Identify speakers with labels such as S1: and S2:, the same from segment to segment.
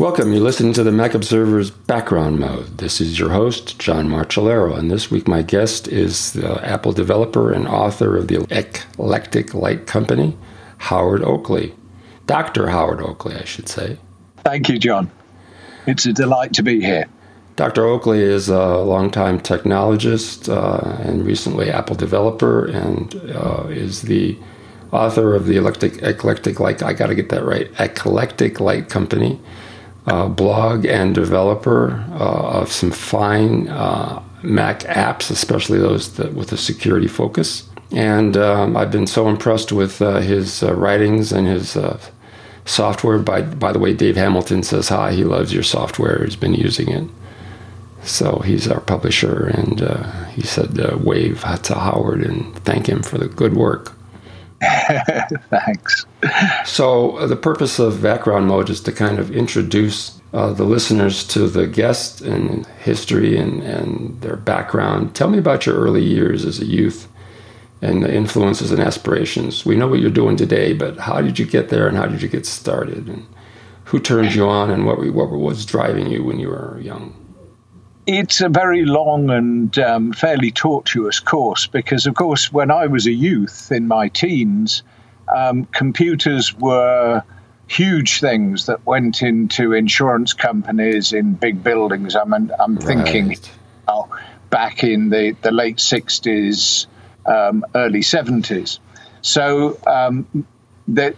S1: Welcome. You're listening to the Mac Observer's Background Mode. This is your host, John Martellaro, and this week my guest is the Apple developer and author of the Eclectic Light Company, Howard Oakley. Dr. Howard Oakley, I should say.
S2: Thank you, John. It's a delight to be here.
S1: Dr. Oakley is a longtime technologist uh, and recently Apple developer, and uh, is the author of the Eclectic, Eclectic Light. I got to get that right. Eclectic Light Company uh, blog and developer uh, of some fine uh, Mac apps, especially those that, with a security focus. And um, I've been so impressed with uh, his uh, writings and his uh, software. By, by the way, Dave Hamilton says hi. He loves your software. He's been using it. So he's our publisher, and he said wave to Howard and thank him for the good work.
S2: Thanks.
S1: So, uh, the purpose of background mode is to kind of introduce uh, the listeners to the guest and history and, and their background. Tell me about your early years as a youth and the influences and aspirations. We know what you're doing today, but how did you get there and how did you get started? And who turned you on and what, what was driving you when you were young?
S2: It's a very long and um, fairly tortuous course because, of course, when I was a youth in my teens, um, computers were huge things that went into insurance companies in big buildings. I mean, I'm right. thinking back in the, the late 60s, um, early 70s. So um, that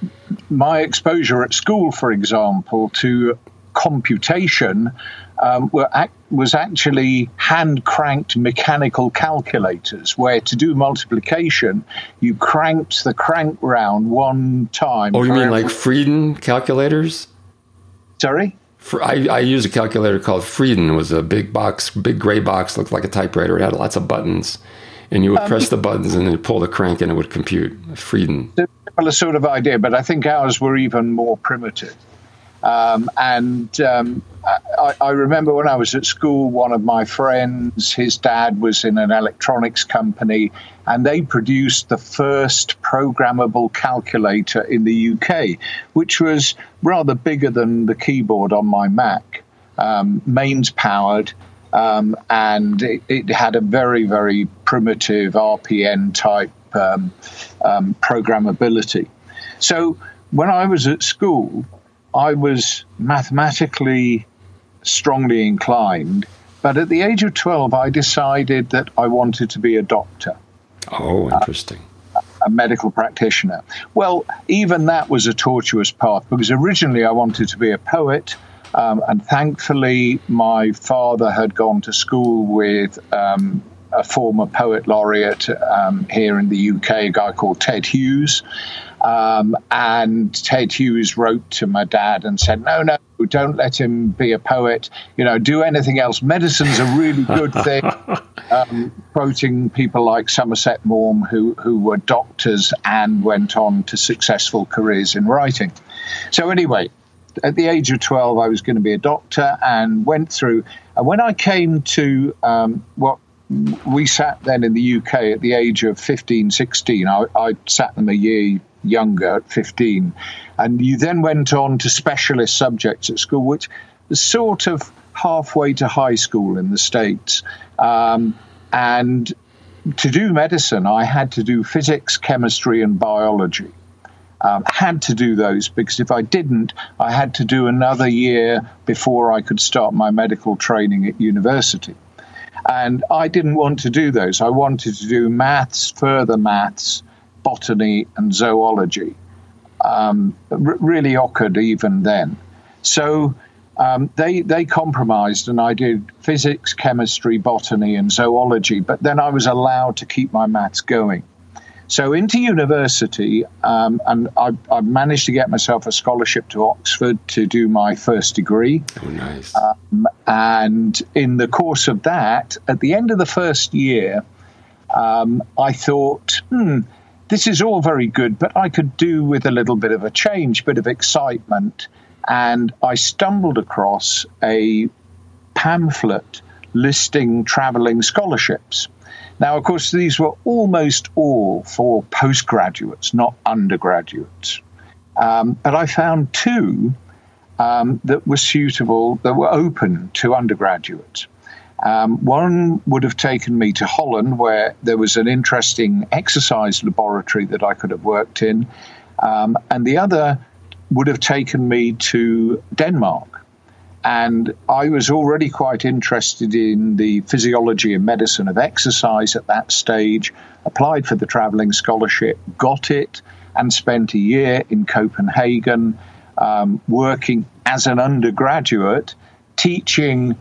S2: my exposure at school, for example, to computation um, act, was actually hand cranked mechanical calculators, where to do multiplication, you cranked the crank round one time.
S1: Oh, you mean every- like Friden calculators?
S2: Sorry?
S1: I, I use a calculator called Friden. It was a big box, big gray box, looked like a typewriter. It had lots of buttons. And you would um, press the buttons and then pull the crank and it would compute. Friden.
S2: Similar sort of idea, but I think ours were even more primitive. Um, and um, I, I, remember when I was at school, one of my friends, his dad was in an electronics company, and they produced the first programmable calculator in the UK, which was rather bigger than the keyboard on my Mac, um, mains powered. Um, and it, it, had a very, very primitive RPN type um, um, programmability. So when I was at school, I was mathematically strongly inclined, but at the age of 12, I decided that I wanted to be a doctor.
S1: Oh, interesting.
S2: Uh, a medical practitioner. Well, even that was a tortuous path because originally I wanted to be a poet. Um, and thankfully, my father had gone to school with um, a former poet laureate um, here in the UK, a guy called Ted Hughes. Um, and Ted Hughes wrote to my dad and said, No, no, don't let him be a poet. You know, do anything else. Medicine's a really good thing. Um, quoting people like Somerset Maugham, who, who were doctors and went on to successful careers in writing. So, anyway, at the age of 12, I was going to be a doctor and went through. And when I came to um, what we sat then in the UK at the age of 15, 16, I, I sat them a year younger at 15. And you then went on to specialist subjects at school, which was sort of halfway to high school in the States. Um, and to do medicine, I had to do physics, chemistry, and biology. Um, had to do those because if I didn't, I had to do another year before I could start my medical training at university. And I didn't want to do those. I wanted to do maths, further maths, botany and zoology. Um, r- really awkward even then. So um, they they compromised, and I did physics, chemistry, botany, and zoology. But then I was allowed to keep my maths going. So into university, um, and I, I, managed to get myself a scholarship to Oxford to do my first degree.
S1: Oh, nice.
S2: Um, and in the course of that, at the end of the first year, um, I thought, hmm, this is all very good, but I could do with a little bit of a change, bit of excitement. And I stumbled across a pamphlet listing traveling scholarships. Now, of course, these were almost all for postgraduates, not undergraduates. Um, but I found two um, that were suitable, that were open to undergraduates. Um, one would have taken me to Holland, where there was an interesting exercise laboratory that I could have worked in, um, and the other would have taken me to Denmark. And I was already quite interested in the physiology and medicine of exercise at that stage, applied for the traveling scholarship, got it, and spent a year in Copenhagen um, working as an undergraduate, teaching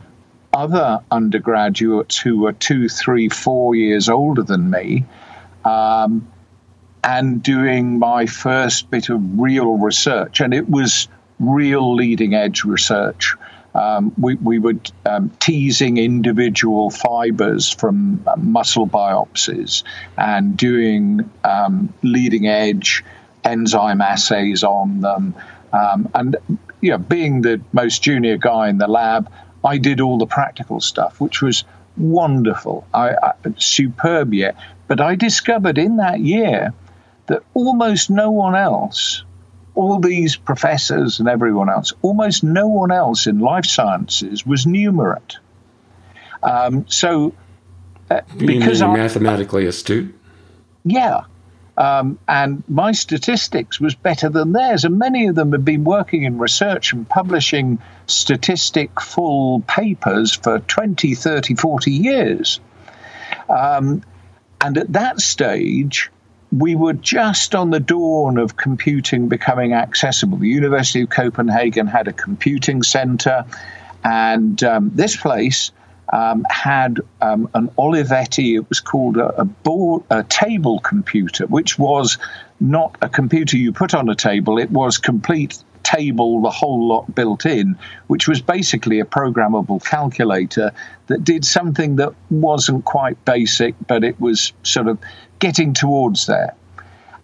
S2: other undergraduates who were two, three, four years older than me, um, and doing my first bit of real research. And it was real leading edge research. Um, we, we were um, teasing individual fibers from uh, muscle biopsies and doing um, leading edge enzyme assays on them. Um, and you know, being the most junior guy in the lab, I did all the practical stuff, which was wonderful, I, I, superb year. But I discovered in that year that almost no one else, all these professors and everyone else, almost no one else in life sciences was numerate. Um, so,
S1: uh, because I'm mathematically astute.
S2: Yeah, um, and my statistics was better than theirs. And many of them had been working in research and publishing statistic full papers for 20, 30, 40 years. Um, and at that stage, we were just on the dawn of computing becoming accessible. The University of Copenhagen had a computing center, and um, this place um, had um, an Olivetti. It was called a, a, board, a table computer, which was not a computer you put on a table. It was complete table, the whole lot built in, which was basically a programmable calculator that did something that wasn't quite basic, but it was sort of getting towards there.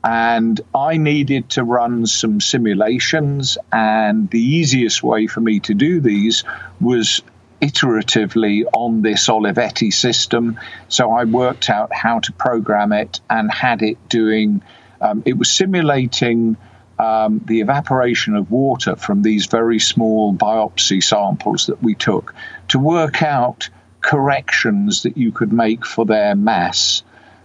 S2: And I needed to run some simulations, and the easiest way for me to do these was iteratively on this Olivetti system. So I worked out how to program it and had it doing, um, it was simulating um, the evaporation of water from these very small biopsy samples that we took to work out corrections that you could make for their mass,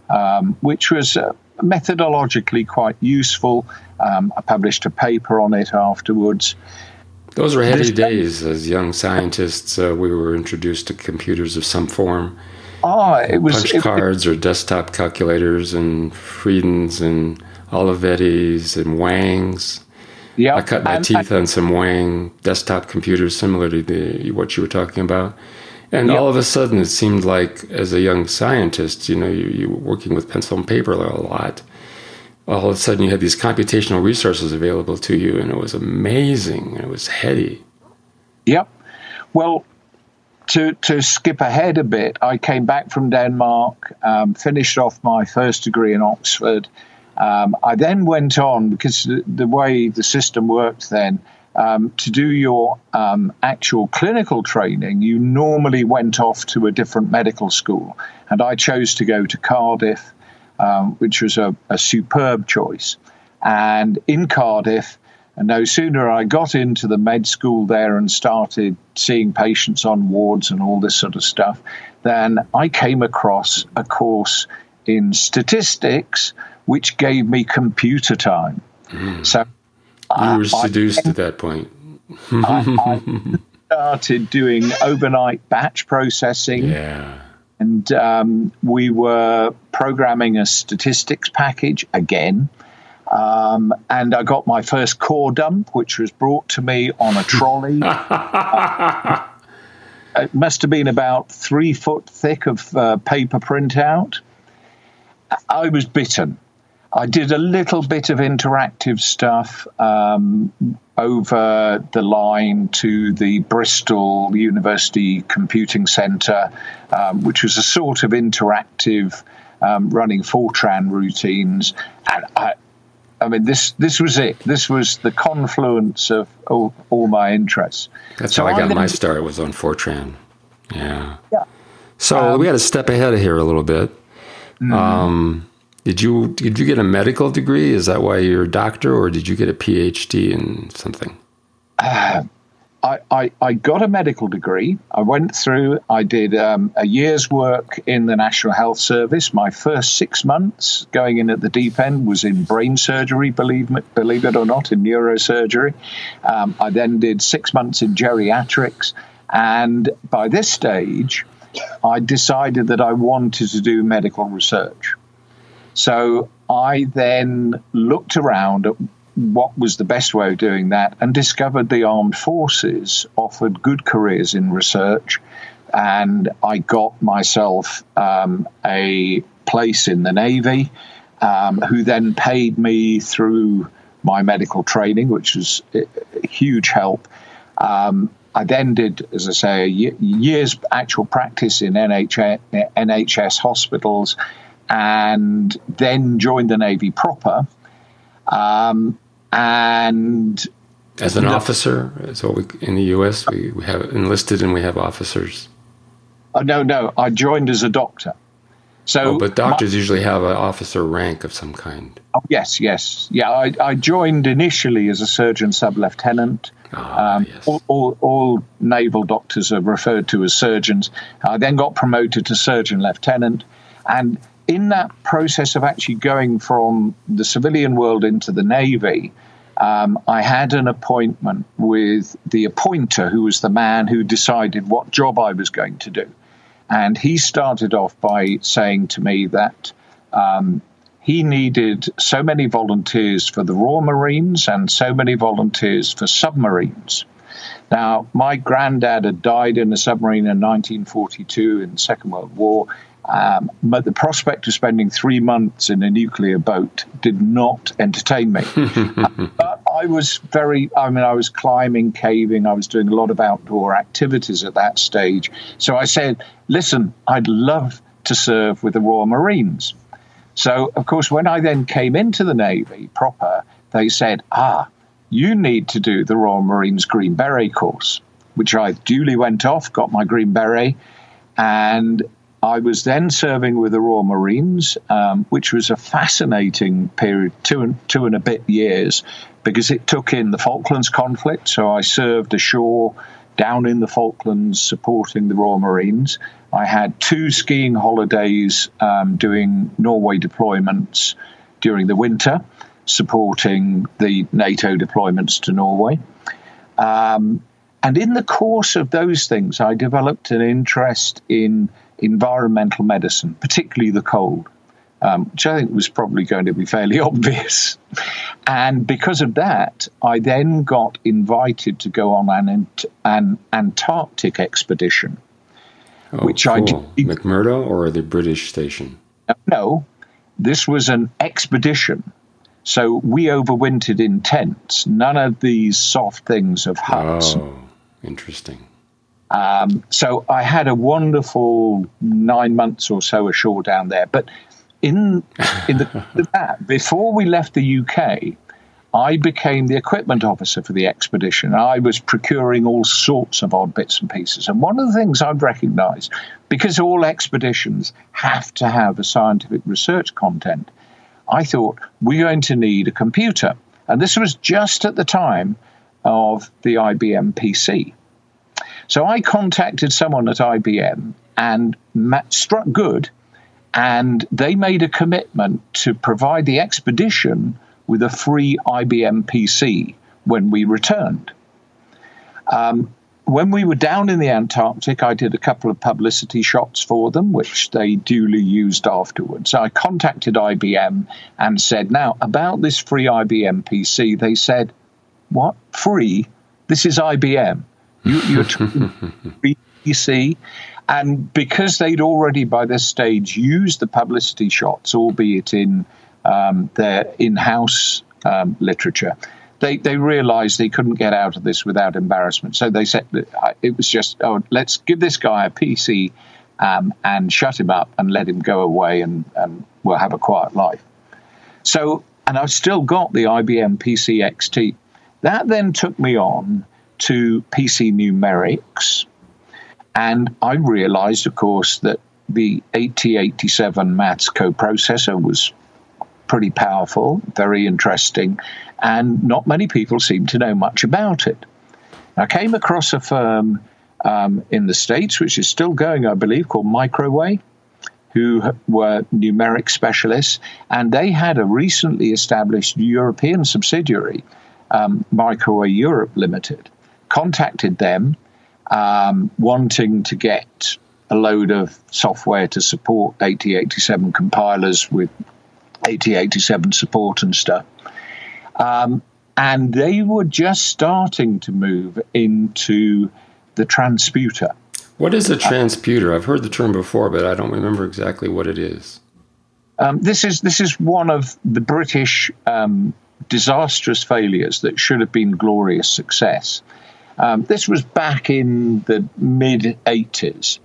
S2: um, which was uh, methodologically quite useful. Um, I published a paper on it afterwards.
S1: Those were heady days. As young scientists, uh, we were introduced to computers of some form.
S2: Oh, it was
S1: punch it, cards it, or desktop calculators and Fridens and Olivettis and Wangs. Yeah, I cut my teeth on some Wang desktop computers similar to the what you were talking about. And yep. all of a sudden, it seemed like, as a young scientist, you know, you, you were working with pencil and paper a lot all of a sudden you had these computational resources available to you, and it was amazing. It was heady.
S2: Yep. Well, to, to skip ahead a bit, I came back from Denmark, um, finished off my first degree in Oxford. Um, I then went on, because the, the, way the system worked then, um, to do your um, actual clinical training, you normally went off to a different medical school. And I chose to go to Cardiff um, which was a, a, superb choice. And in Cardiff, and no sooner I got into the med school there and started seeing patients on wards and all this sort of stuff, then I came across a course in statistics which gave me computer time.
S1: Mm. So you were seduced I, at that point.
S2: I, I started doing overnight batch processing.
S1: Yeah
S2: and um, we were programming a statistics package again. Um, and I got my first core dump, which was brought to me on a trolley. uh, it must have been about three foot thick of uh, paper printout. I was bitten. I did a little bit of interactive stuff um, over the line to the Bristol University Computing Centre, um, which was a sort of interactive um, running Fortran routines. And I, I mean, this this was it. This was the confluence of all, all my interests.
S1: That's so how I got my start. Was on Fortran. Yeah. Yeah. So um, we got to step ahead of here a little bit. Mm-hmm. Did you did you get a medical degree? Is that why you're a doctor, or did you get a PhD in something?
S2: Uh, I, I, I, got a medical degree. I went through, I did um, a year's work in the National Health Service. My first six months going in at the deep end was in brain surgery, believe, believe it or not, in neurosurgery. Um, I then did six months in geriatrics. And by this stage, I decided that I wanted to do medical research. So I then looked around at what was the best way of doing that and discovered the armed forces offered good careers in research. And I got myself um, a place in the Navy, um, who then paid me through my medical training, which was a huge help. Um, I then did, as I say, a year's actual practice in NHS, NHS hospitals and then joined the Navy proper. Um, and
S1: as an officer, so we, in the U.S. We, we have enlisted and we have officers.
S2: Uh, no, no, I joined as a doctor. So,
S1: oh, but doctors my, usually have an officer rank of some kind.
S2: Oh, yes, yes, yeah. I, I joined initially as a surgeon sub lieutenant.
S1: Ah, um, yes.
S2: all, all, all, naval doctors are referred to as surgeons. I then got promoted to surgeon lieutenant, and in that process of actually going from the civilian world into the Navy, um, I had an appointment with the appointer, who was the man who decided what job I was going to do. And he started off by saying to me that um, he needed so many volunteers for the Royal Marines and so many volunteers for submarines. Now, my granddad had died in a submarine in 1942 in the Second World War, um, but the prospect of spending three months in a nuclear boat did not entertain me. but I was very, I mean, I was climbing, caving, I was doing a lot of outdoor activities at that stage. So I said, listen, I'd love to serve with the Royal Marines. So, of course, when I then came into the Navy proper, they said, ah, you need to do the Royal Marines Green Beret course, which I duly went off, got my Green Beret, and I was then serving with the Royal Marines, um, which was a fascinating period, two and, two and a bit years, because it took in the Falklands conflict. So I served ashore down in the Falklands supporting the Royal Marines. I had two skiing holidays um, doing Norway deployments during the winter, supporting the NATO deployments to Norway. Um, and in the course of those things, I developed an interest in environmental medicine, particularly the cold, um, which I think was probably going to be fairly obvious. And because of that, I then got invited to go on an, an Antarctic expedition.
S1: Oh, which cool. I did. McMurdo or the British station?
S2: No, this was an expedition. So we overwintered in tents, none of these soft things of huts.
S1: Oh, interesting.
S2: Um, so I had a wonderful nine months or so ashore down there. But in in the, that before we left the UK, I became the equipment officer for the expedition. I was procuring all sorts of odd bits and pieces. And one of the things I've recognized, because all expeditions have to have a scientific research content, I thought we're going to need a computer. And this was just at the time of the IBM PC. So I contacted someone at IBM and struck good, and they made a commitment to provide the expedition with a free IBM PC when we returned. Um, when we were down in the Antarctic, I did a couple of publicity shots for them, which they duly used afterwards. I contacted IBM and said, Now, about this free IBM PC, they said, What? Free? This is IBM. You, you're BBC. And because they'd already by this stage used the publicity shots, albeit in um, their in house um, literature, they, they realized they couldn't get out of this without embarrassment. So they said it was just, oh, let's give this guy a PC um, and shut him up and let him go away and, and we'll have a quiet life. So, and I've still got the IBM PC XT. That then took me on to PC numerics. And I realized, of course, that the 8087 maths coprocessor was pretty powerful, very interesting, and not many people seem to know much about it. I came across a firm um, in the States, which is still going, I believe, called Microway, who were numeric specialists, and they had a recently established European subsidiary, um, Microway Europe Limited, contacted them um, wanting to get a load of software to support 8087 compilers with 8087 support and stuff. Um, and they were just starting to move into the transputer.
S1: What is a transputer? I've heard the term before, but I don't remember exactly what it is.
S2: Um, this is this is one of the British um, disastrous failures that should have been glorious success. Um, this was back in the mid 80s.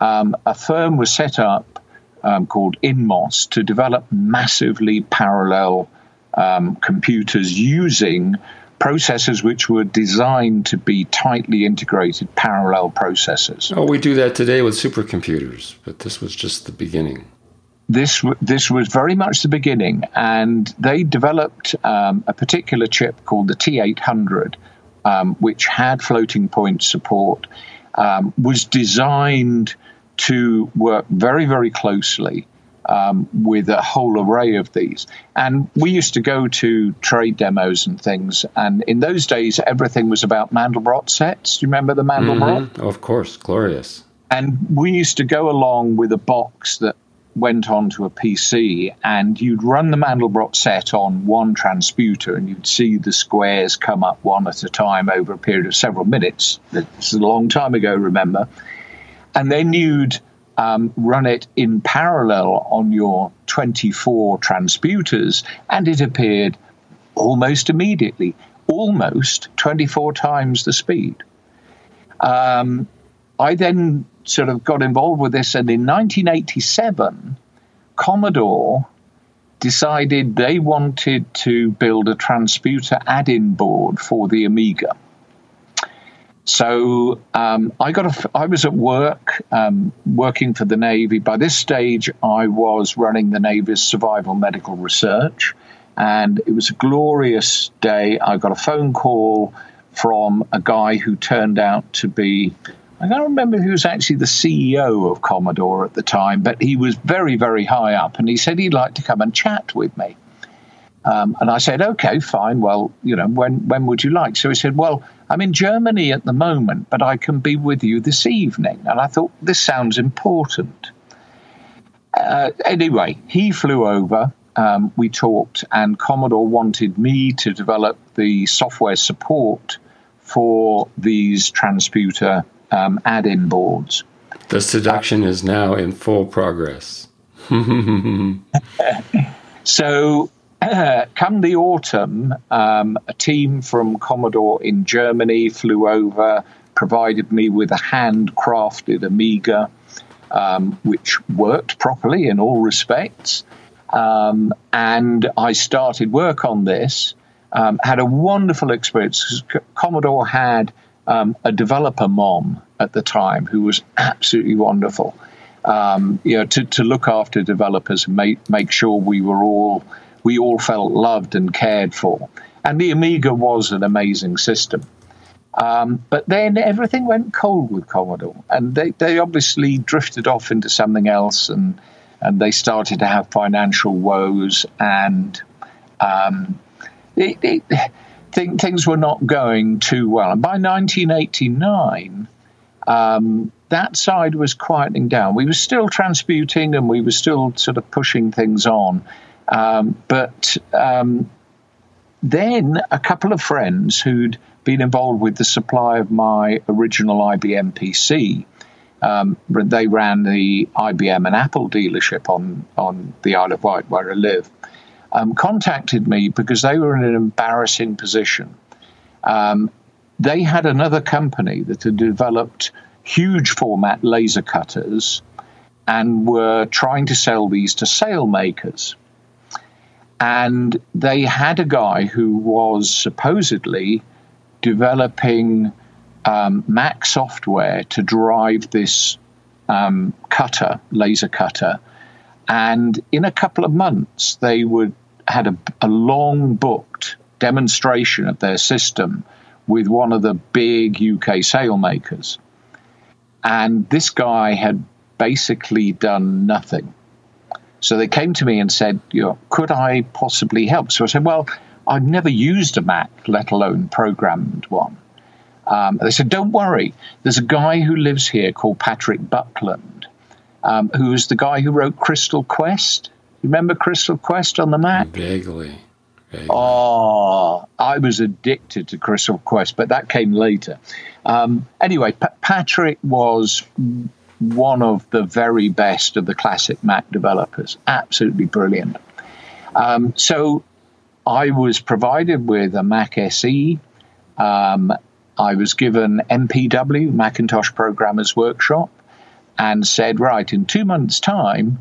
S2: Um, a firm was set up um, called Inmos to develop massively parallel um, computers using processors which were designed to be tightly integrated parallel processors.
S1: Oh, we do that today with supercomputers, but this was just the beginning.
S2: This this was very much the beginning, and they developed um, a particular chip called the T800, um, which had floating point support, um, was designed to work very very closely um, with a whole array of these. And we used to go to trade demos and things. And in those days, everything was about Mandelbrot sets. Do you remember the Mandelbrot?
S1: Mm-hmm. Of course, glorious.
S2: And we used to go along with a box that went onto a PC, and you'd run the Mandelbrot set on one transputer, and you'd see the squares come up one at a time over a period of several minutes. This is a long time ago, remember? And then you'd um, run it in parallel on your 24 transputers, and it appeared almost immediately, almost 24 times the speed. Um, I then sort of got involved with this, and in 1987, Commodore decided they wanted to build a transputer add in board for the Amiga. So um, I got a, I was at work um, working for the Navy. By this stage, I was running the Navy's survival medical research, and it was a glorious day. I got a phone call from a guy who turned out to be I don't remember he was actually the CEO of Commodore at the time, but he was very, very high up, and he said he'd like to come and chat with me. Um, and I said, okay, fine. Well, you know, when when would you like? So he said, well, I'm in Germany at the moment, but I can be with you this evening. And I thought this sounds important. Uh, anyway, he flew over. Um, we talked, and Commodore wanted me to develop the software support for these transputer um, add-in boards.
S1: The seduction uh, is now in full progress.
S2: so come the autumn, um, a team from Commodore in Germany flew over, provided me with a handcrafted Amiga, um, which worked properly in all respects. Um, and I started work on this. Um, had a wonderful experience. Commodore had um, a developer mom at the time who was absolutely wonderful. Um, you know, to, to look after developers and make make sure we were all we all felt loved and cared for. And the Amiga was an amazing system. Um, but then everything went cold with Commodore, and they, they obviously drifted off into something else, and and they started to have financial woes, and um, it, it, th- things were not going too well. And by 1989, um, that side was quieting down. We were still transputing, and we were still sort of pushing things on, um, but um, then a couple of friends who'd been involved with the supply of my original IBM PC. Um, they ran the IBM and Apple dealership on, on the Isle of Wight where I live. Um, contacted me because they were in an embarrassing position. Um, they had another company that had developed huge format laser cutters and were trying to sell these to sailmakers. And they had a guy who was supposedly developing um, Mac software to drive this um, cutter, laser cutter. And in a couple of months, they would had a, a long booked demonstration of their system with one of the big UK sailmakers. And this guy had basically done nothing. So they came to me and said, you know, could I possibly help? So I said, well, I've never used a Mac, let alone programmed one. Um, they said, don't worry. There's a guy who lives here called Patrick Buckland, um, who's the guy who wrote Crystal Quest. Remember Crystal Quest on the Mac?
S1: Vaguely. Vaguely.
S2: Oh, I was addicted to Crystal Quest, but that came later. Um, anyway, P- Patrick was one of the very best of the classic Mac developers. Absolutely brilliant. Um, so I was provided with a Mac SE. Um, I was given MPW, Macintosh Programmers Workshop, and said, right, in two months' time,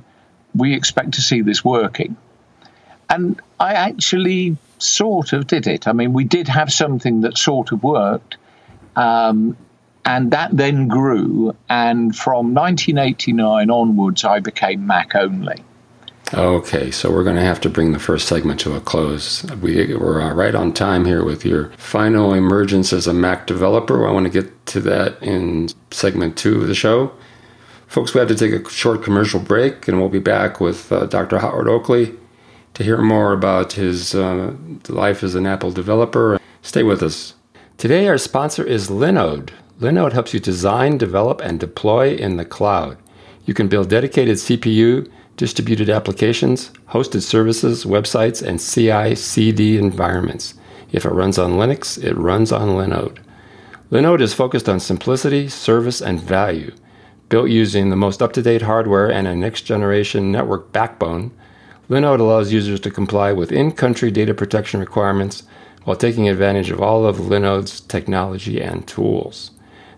S2: we expect to see this working. And I actually sort of did it. I mean, we did have something that sort of worked. Um, and that then grew. And from 1989 onwards, I became Mac only.
S1: Okay, so we're going to have to bring the first segment to a close. We, we're uh, right on time here with your final emergence as a Mac developer. I want to get to that in segment two of the show. Folks, we have to take a short commercial break, and we'll be back with uh, Dr. Howard Oakley to hear more about his uh, life as an Apple developer. Stay with us. Today, our sponsor is Linode. Linode helps you design, develop, and deploy in the cloud. You can build dedicated CPU, distributed applications, hosted services, websites, and CI CD environments. If it runs on Linux, it runs on Linode. Linode is focused on simplicity, service, and value. Built using the most up to date hardware and a next generation network backbone, Linode allows users to comply with in country data protection requirements while taking advantage of all of Linode's technology and tools.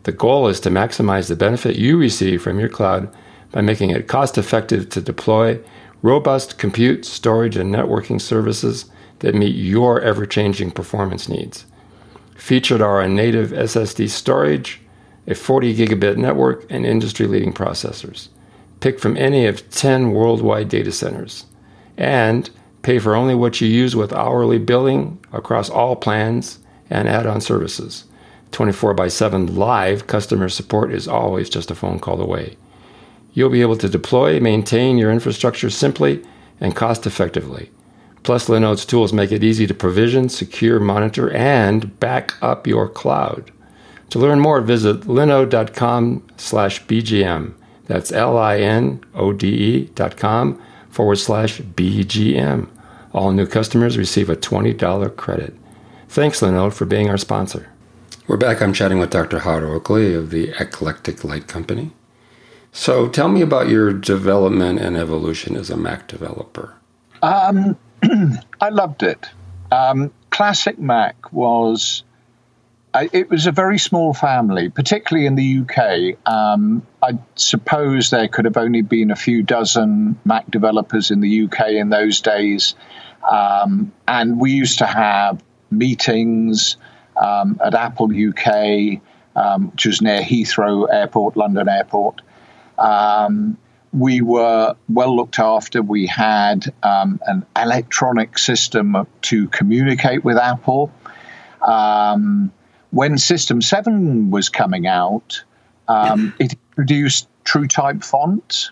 S1: The goal is to maximize the benefit you receive from your cloud by making it cost effective to deploy robust compute, storage, and networking services that meet your ever changing performance needs. Featured are a native SSD storage, a 40 gigabit network, and industry leading processors. Pick from any of 10 worldwide data centers. And pay for only what you use with hourly billing across all plans and add on services. 24 by 7 live customer support is always just a phone call away. You'll be able to deploy, maintain your infrastructure simply and cost effectively. Plus, Linode's tools make it easy to provision, secure, monitor, and back up your cloud. To learn more, visit linode.com slash BGM. That's L-I-N-O-D-E dot com forward slash BGM. All new customers receive a $20 credit. Thanks, Linode, for being our sponsor. We're back. I'm chatting with Dr. Howard Oakley of the Eclectic Light Company. So tell me about your development and evolution as a Mac developer.
S2: Um, I loved it. Um, Classic Mac was. it was a very small family, particularly in the UK. Um, I suppose there could have only been a few dozen Mac developers in the UK in those days. Um, and we used to have meetings um, at Apple UK, um, which was near Heathrow Airport, London Airport. Um, we were well looked after. We had um, an electronic system to communicate with Apple. Um, when System 7 was coming out, um, it introduced TrueType fonts.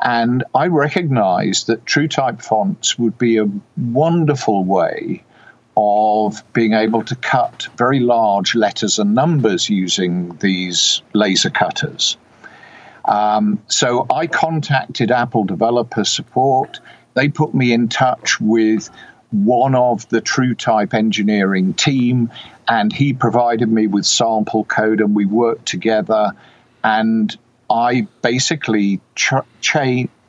S2: And I recognized that TrueType fonts would be a wonderful way of being able to cut very large letters and numbers using these laser cutters. Um, so I contacted Apple Developer Support. They put me in touch with one of the TrueType engineering team, and he provided me with sample code, and we worked together. And I basically ch-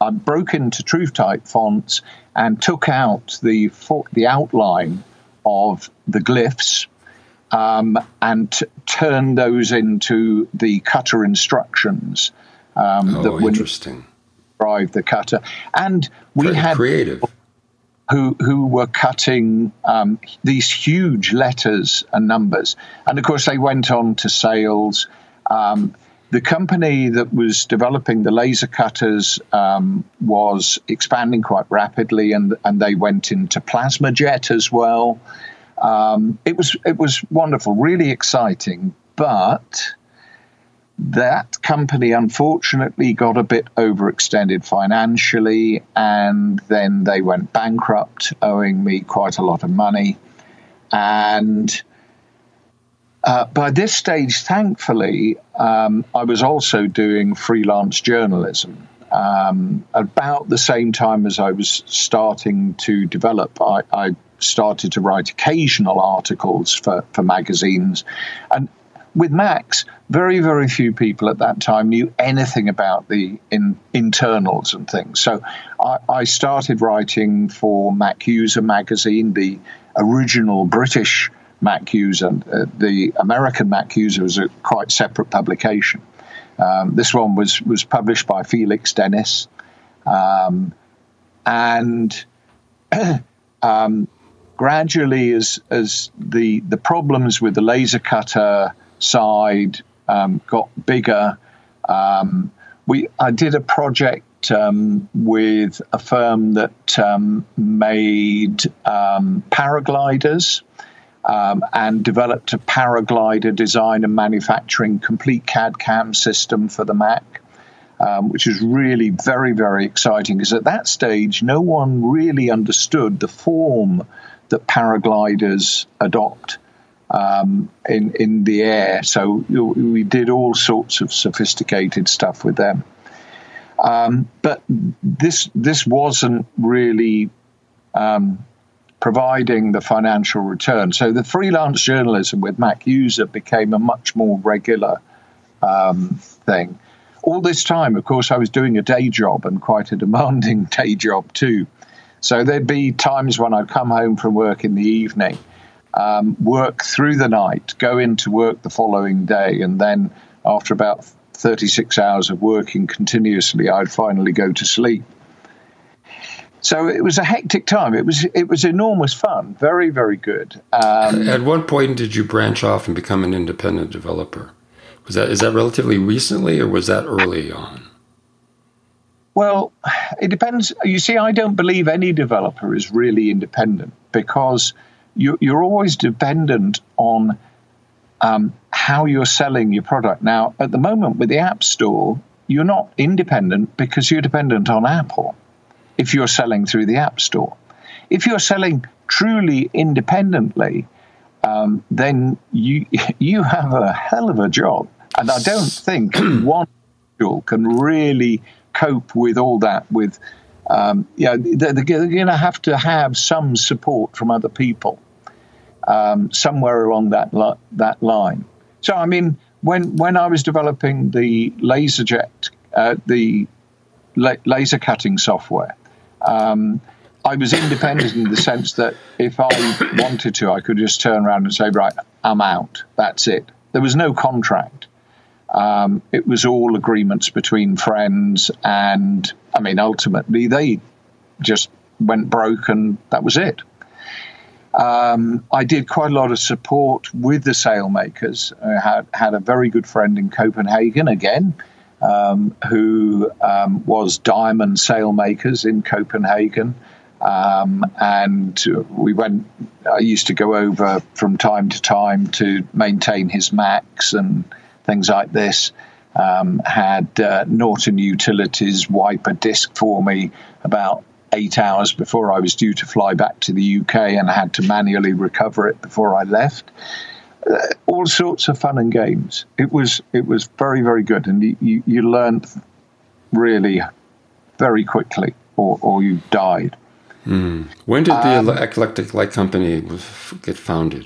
S2: I broke into TrueType fonts and took out the the outline of the glyphs um, and t- turn those into the cutter instructions
S1: um, oh, that would interesting.
S2: drive the cutter. And we
S1: Very
S2: had
S1: creative.
S2: Who, who were cutting um, these huge letters and numbers. And of course, they went on to sales. Um, the company that was developing the laser cutters um, was expanding quite rapidly, and, and they went into plasma jet as well. Um, it was it was wonderful, really exciting, but that company unfortunately got a bit overextended financially, and then they went bankrupt, owing me quite a lot of money. And uh, by this stage, thankfully, um, I was also doing freelance journalism. Um, about the same time as I was starting to develop, I, I started to write occasional articles for, for magazines. And with Macs, very, very few people at that time knew anything about the in, internals and things. So I, I, started writing for Mac User magazine, the original British Mac User. Uh, the American Mac User was a quite separate publication. Um, this one was was published by Felix Dennis, um, and um, gradually, as as the the problems with the laser cutter side um, got bigger, um, we I did a project um, with a firm that made paragliders um, and developed a paraglider design and manufacturing complete CAD CAM system for the Mac. Um, which is really very, very exciting because at that stage, no one really understood the form that paragliders adopt um, in, in the air. So we did all sorts of sophisticated stuff with them. Um, but this this wasn't really um, providing the financial return. So the freelance journalism with Mac User became a much more regular um, thing. All this time, of course, I was doing a day job and quite a demanding day job too. So there'd be times when I'd come home from work in the evening, um, work through the night, go into work the following day, and then after about 36 hours of working continuously, I'd finally go to sleep. So it was a hectic time. It was it was enormous fun. Very very good.
S1: Um, At what point did you branch off and become an independent developer? Was that is that relatively recently or was that early on?
S2: Well, it depends. You see, I don't believe any developer is really independent because you, are always dependent on um, how you're selling your product. Now, at the moment with the App Store, you're not independent because you're dependent on Apple if you're selling through the App Store. If you're selling truly independently, um, then you you have a hell of a job. And I don't think one individual can really cope with all that. With um, you know, they're, they're going to have to have some support from other people um, somewhere along that li- that line. So I mean, when when I was developing the LaserJet, uh, the la- laser cutting software, um, I was independent in the sense that if I wanted to, I could just turn around and say, right, I'm out. That's it. There was no contract. Um, it was all agreements between friends, and I mean, ultimately, they just went broke, and that was it. Um, I did quite a lot of support with the sailmakers. I had had a very good friend in Copenhagen again, um, who um, was diamond sailmakers in Copenhagen. Um, and we went, I used to go over from time to time to maintain his Macs and things like this. Um, had uh, Norton Utilities wipe a disk for me about eight hours before I was due to fly back to the UK and had to manually recover it before I left. Uh, all sorts of fun and games. It was it was very very good, and you you, you learned really very quickly, or or you died.
S1: Mm. When did the um, Eclectic Light Company get founded?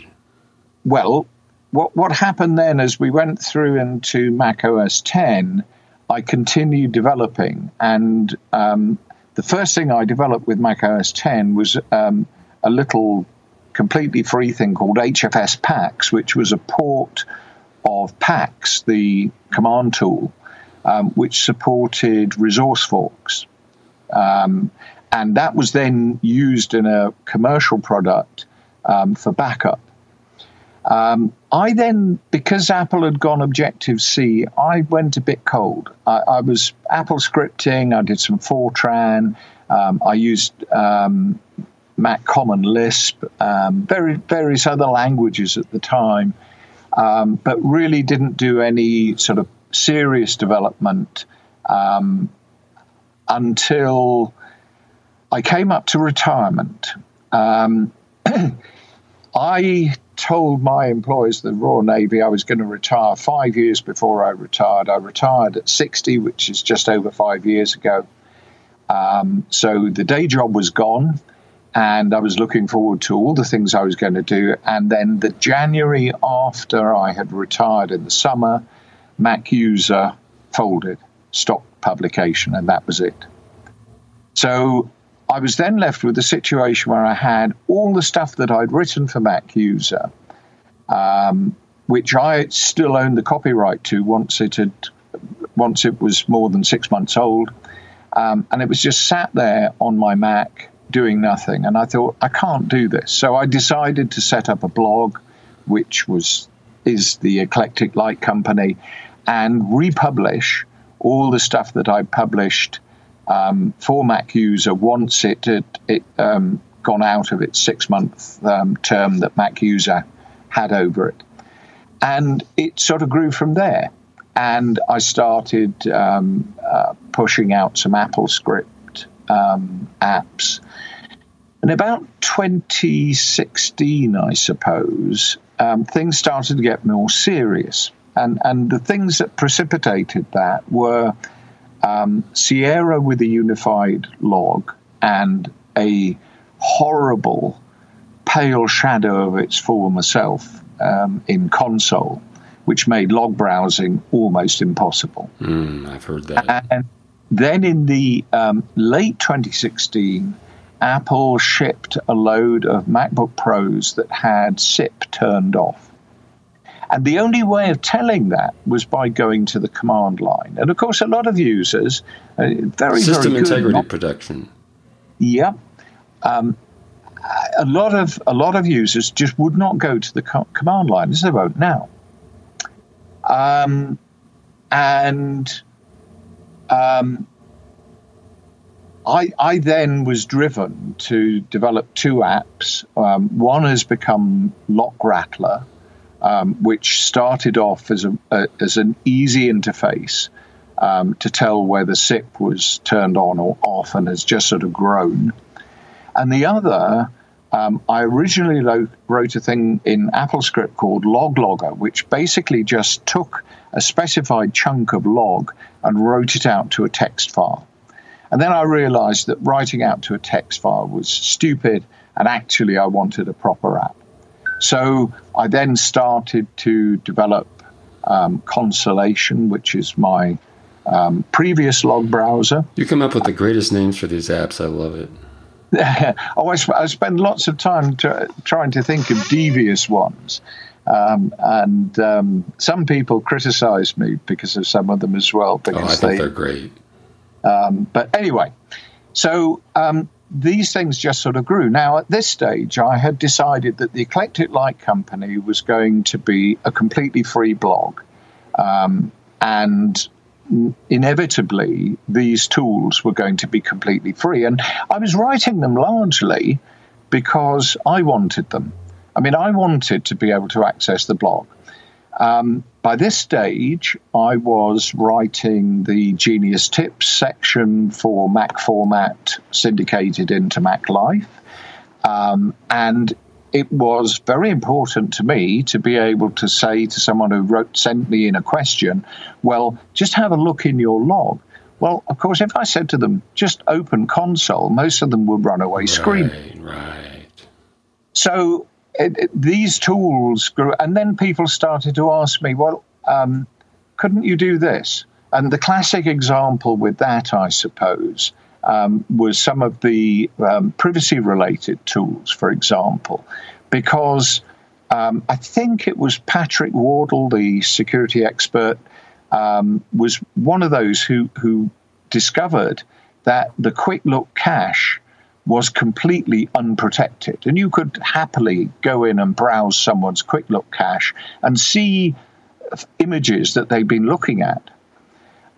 S2: Well, what what happened then as we went through into Mac OS 10, I continued developing, and um, the first thing I developed with Mac OS 10 was um, a little completely free thing called HFS Pax, which was a port of Pax, the command tool, um, which supported resource forks. Um, and that was then used in a commercial product um, for backup. Um, I then, because Apple had gone Objective C, I went a bit cold. I, I was Apple scripting, I did some Fortran, um, I used um, Mac Common Lisp, um, very, various other languages at the time, um, but really didn't do any sort of serious development um, until I came up to retirement. Um, I told my employers, the Royal Navy, I was going to retire five years before I retired. I retired at 60, which is just over five years ago. Um, so the day job was gone, and I was looking forward to all the things I was going to do. And then the January after I had retired in the summer, Mac User folded, stopped publication, and that was it. So I was then left with a situation where I had all the stuff that I'd written for Mac User, um, which I still owned the copyright to once it had once it was more than six months old, um, and it was just sat there on my Mac doing nothing. And I thought I can't do this, so I decided to set up a blog, which was is the Eclectic Light Company, and republish all the stuff that I published um, for Mac user once it had it, um, gone out of its six month um, term that Mac user had over it. And it sort of grew from there. And I started um, uh, pushing out some Apple AppleScript um, apps. And about 2016, I suppose, um, things started to get more serious. And, and the things that precipitated that were um, Sierra with a unified log and a horrible pale shadow of its former self um, in console, which made log browsing almost impossible.
S1: Mm, I've heard that.
S2: And then in the um, late 2016, Apple shipped a load of MacBook Pros that had SIP turned off. And the only way of telling that was by going to the command line. And of course, a lot of users, uh, very
S1: system
S2: very
S1: integrity
S2: not,
S1: protection.
S2: Yep. Um, a lot of a lot of users just would not go to the co- command line as they won't now. Um, and um, I, I then was driven to develop two apps. Um, one has become LockRattler, um, which started off as, a, a, as an easy interface um, to tell whether SIP was turned on or off and has just sort of grown. And the other, um, I originally lo- wrote a thing in AppleScript called Log Logger, which basically just took a specified chunk of log and wrote it out to a text file. And then I realized that writing out to a text file was stupid, and actually, I wanted a proper app. So I then started to develop um, Consolation, which is my um, previous log browser.
S1: You come up with the greatest names for these apps. I love it.
S2: oh, I, sp- I, spend lots of time to, trying to think of devious ones. Um, and um, some people criticize me because of some of them as well. Because
S1: oh, I think they, are great.
S2: Um, but anyway, so um, these things just sort of grew. Now, at this stage, I had decided that the Eclectic Light Company was going to be a completely free blog. Um, and inevitably, these tools were going to be completely free. And I was writing them largely because I wanted them. I mean, I wanted to be able to access the blog. Um, by this stage, I was writing the Genius Tips section for Mac Format syndicated into Mac Life. Um, and it was very important to me to be able to say to someone who wrote, sent me in a question, well, just have a look in your log. Well, of course, if I said to them, just open console, most of them would run away
S1: right,
S2: screaming.
S1: Right.
S2: So it, it, these tools grew, and then people started to ask me, well, um, couldn't you do this? And the classic example with that, I suppose, um, was some of the um, privacy related tools, for example, because um, I think it was Patrick Wardle, the security expert, um, was one of those who, who discovered that the quick look cache was completely unprotected. And you could happily go in and browse someone's quick look cache and see images that they've been looking at.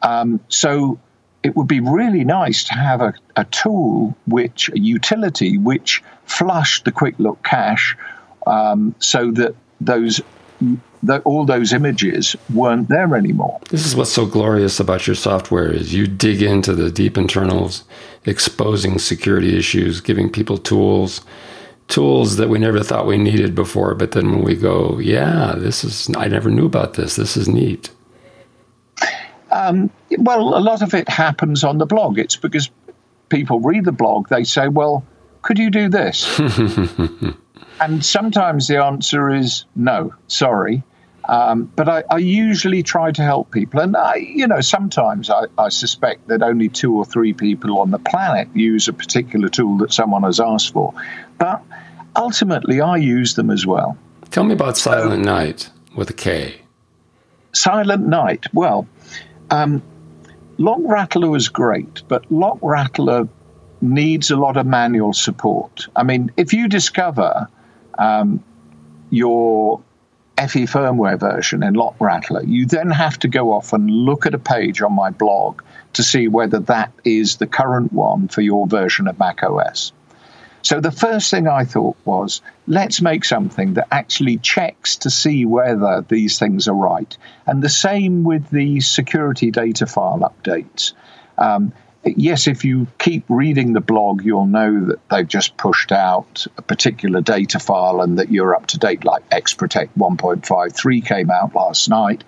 S2: Um, so it would be really nice to have a, a tool which a utility which flushed the quick look cache um, so that those that all those images weren't there anymore.
S1: This is what's so glorious about your software is you dig into the deep internals, exposing security issues, giving people tools, tools that we never thought we needed before. But then when we go, yeah, this is I never knew about this. This is neat.
S2: Um, well, a lot of it happens on the blog. It's because people read the blog, they say, well, could you do this? and sometimes the answer is no, sorry. Um, but I, I, usually try to help people. And I, you know, sometimes I, I, suspect that only two or three people on the planet use a particular tool that someone has asked for. But ultimately, I use them as well.
S1: Tell me about SilentKnight with a K.
S2: SilentKnight. Well, um, LockRattler was great, but LockRattler needs a lot of manual support. I mean, if you discover um, your EFI firmware version in LockRattler, you then have to go off and look at a page on my blog to see whether that is the current one for your version of Mac OS. So the first thing I thought was, let's make something that actually checks to see whether these things are right. And the same with the security data file updates. Um, yes, if you keep reading the blog, you'll know that they've just pushed out a particular data file and that you're up to date, like XProtect 1.53 came out last night.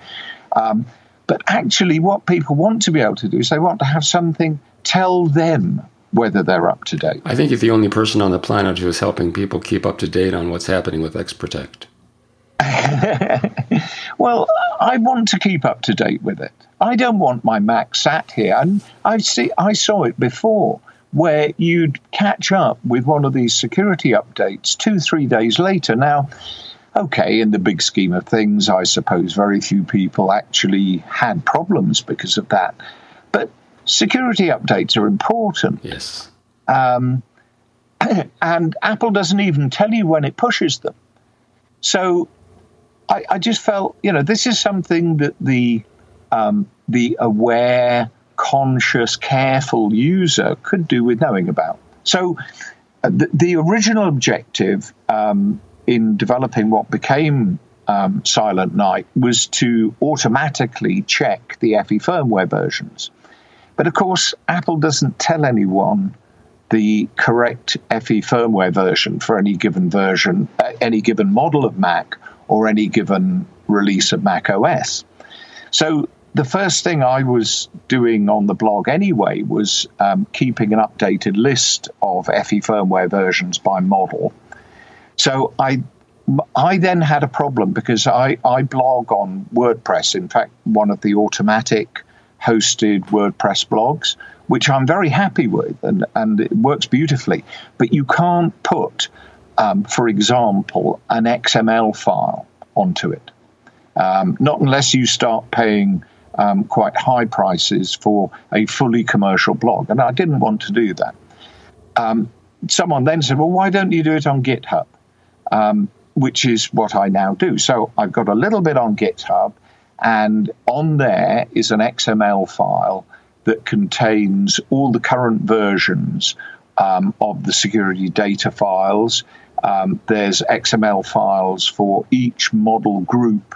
S2: Um, but actually, what people want to be able to do is they want to have something tell them whether they're up to date.
S1: I think you're the only person on the planet who is helping people keep up to date on what's happening with XProtect.
S2: well, I want to keep up to date with it. I don't want my Mac sat here. And I see I saw it before where you'd catch up with one of these security updates two, three days later. Now, okay, in the big scheme of things, I suppose very few people actually had problems because of that. But security updates are important.
S1: Yes.
S2: Um, and Apple doesn't even tell you when it pushes them. So I, I just felt, you know, this is something that the um, the aware, conscious, careful user could do with knowing about. So uh, the, the, original objective um, in developing what became um, SilentKnight was to automatically check the EFI firmware versions. But of course, Apple doesn't tell anyone the correct EFI firmware version for any given version, uh, any given model of Mac, or any given release of Mac OS. So the first thing I was doing on the blog anyway was um, keeping an updated list of EFI firmware versions by model. So I I then had a problem because I, I blog on WordPress. In fact, one of the Automattic hosted WordPress blogs, which I'm very happy with and, and it works beautifully. But you can't put, um, for example, an XML file onto it. Um, not unless you start paying um, quite high prices for a fully commercial blog. And I didn't want to do that. Um, someone then said, Well, why don't you do it on GitHub? Um, which is what I now do. So I've got a little bit on GitHub and on there is an XML file that contains all the current versions um, of the security data files. Um, there's XML files for each model group,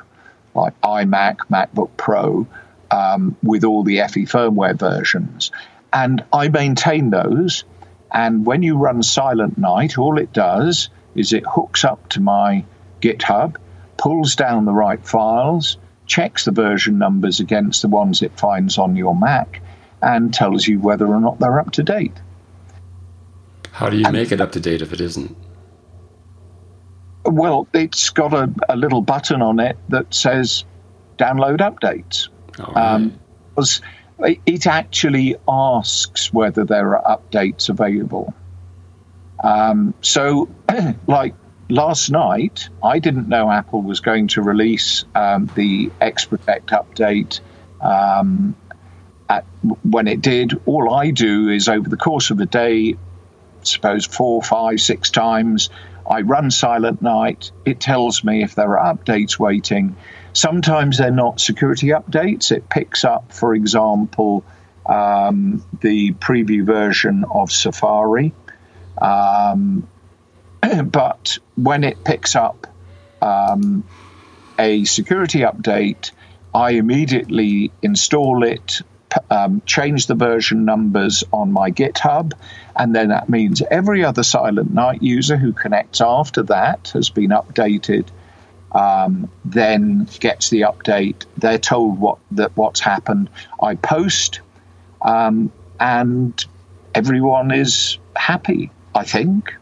S2: like iMac, MacBook Pro, um, with all the EFI firmware versions. And I maintain those. And when you run SilentKnight, all it does is it hooks up to my GitHub, pulls down the right files, checks the version numbers against the ones it finds on your Mac and tells you whether or not they're up to date.
S1: How do you and, make it up to date if it isn't?
S2: Well, it's got a, a little button on it that says download updates. Um, it actually asks whether there are updates available. Um, so, like last night, I didn't know Apple was going to release um, the XProtect update. Um, at, when it did, all I do is over the course of the day, suppose four, five, six times, I run SilentKnight. It tells me if there are updates waiting. Sometimes they're not security updates. It picks up, for example, um, the preview version of Safari. Um, but when it picks up um, a security update, I immediately install it, um, change the version numbers on my GitHub, and then that means every other SilentKnight user who connects after that has been updated. Um, then gets the update. They're told what that what's happened. I post, um, and everyone is happy. I think.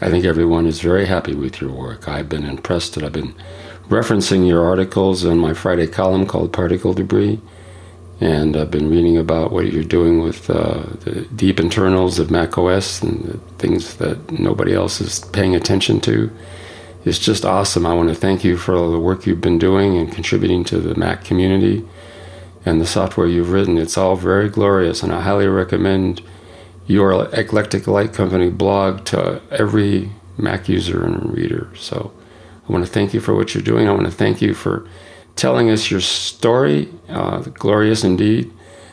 S1: I think everyone is very happy with your work. I've been impressed that I've been referencing your articles in my Friday column called Particle Debris, and I've been reading about what you're doing with uh, the deep internals of Mac OS and things that nobody else is paying attention to. It's just awesome. I want to thank you for all the work you've been doing and contributing to the Mac community and the software you've written. It's all very glorious, and I highly recommend your Eclectic Light Company blog to every Mac user and reader. So I want to thank you for what you're doing. I want to thank you for telling us your story, uh, glorious indeed.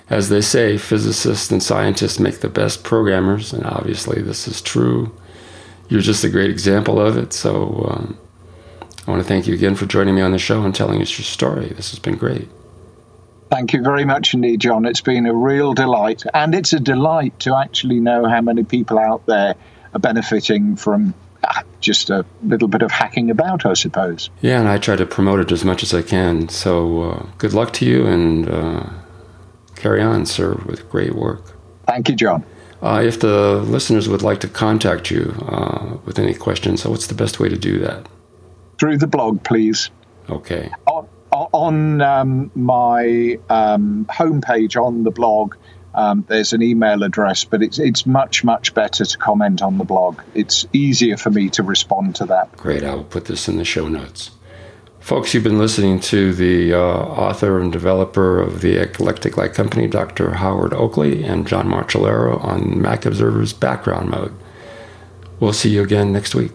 S1: As they say, physicists and scientists make the best programmers, and obviously this is true. You're just a great example of it. So um, I want to thank you again for joining me on the show and telling us your story. This has been great.
S2: Thank you very much indeed, John. It's been a real delight. And it's a delight to actually know how many people out there are benefiting from ah, just a little bit of hacking about, I suppose.
S1: Yeah, and I try to promote it as much as I can. So uh, good luck to you and uh, carry on, sir, with great work.
S2: Thank you, John.
S1: Uh, if the listeners would like to contact you uh, with any questions, so what's the best way to do that?
S2: Through the blog, please.
S1: Okay.
S2: On, on um, my um, homepage on the blog, um, there's an email address, but it's it's much much better to comment on the blog. It's easier for me to respond to that.
S1: Great, I will put this in the show notes. Folks, you've been listening to the uh, author and developer of the Eclectic Light Company, Dr. Howard Oakley, and John Martellaro on Mac Observer's background mode. We'll see you again next week.